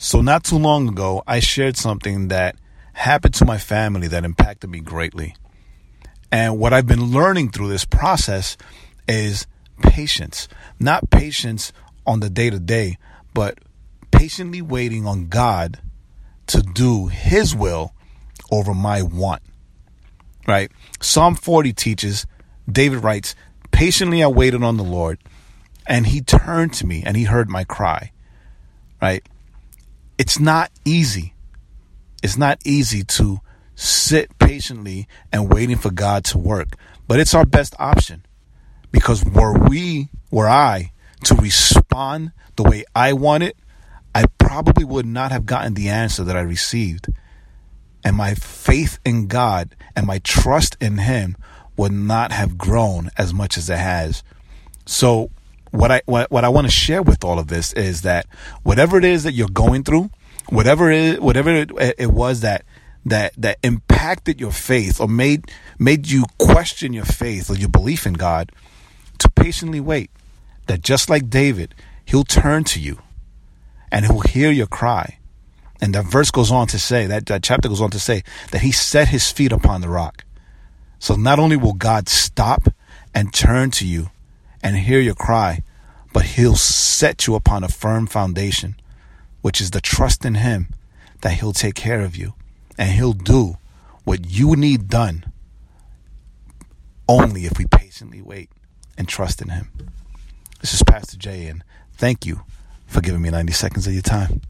So, not too long ago, I shared something that happened to my family that impacted me greatly. And what I've been learning through this process is patience. Not patience on the day to day, but patiently waiting on God to do His will over my want. Right? Psalm 40 teaches, David writes, Patiently I waited on the Lord, and He turned to me and He heard my cry. Right? It's not easy. It's not easy to sit patiently and waiting for God to work, but it's our best option because were we, were I to respond the way I wanted, I probably would not have gotten the answer that I received. And my faith in God and my trust in Him would not have grown as much as it has. So, what I what, what I want to share with all of this is that whatever it is that you're going through, whatever it whatever it, it was that that that impacted your faith or made made you question your faith or your belief in God, to patiently wait. That just like David, he'll turn to you and he'll hear your cry. And that verse goes on to say, that, that chapter goes on to say, that he set his feet upon the rock. So not only will God stop and turn to you and hear your cry, but he'll set you upon a firm foundation, which is the trust in him that he'll take care of you and he'll do what you need done only if we patiently wait and trust in him. This is Pastor Jay, and thank you for giving me 90 seconds of your time.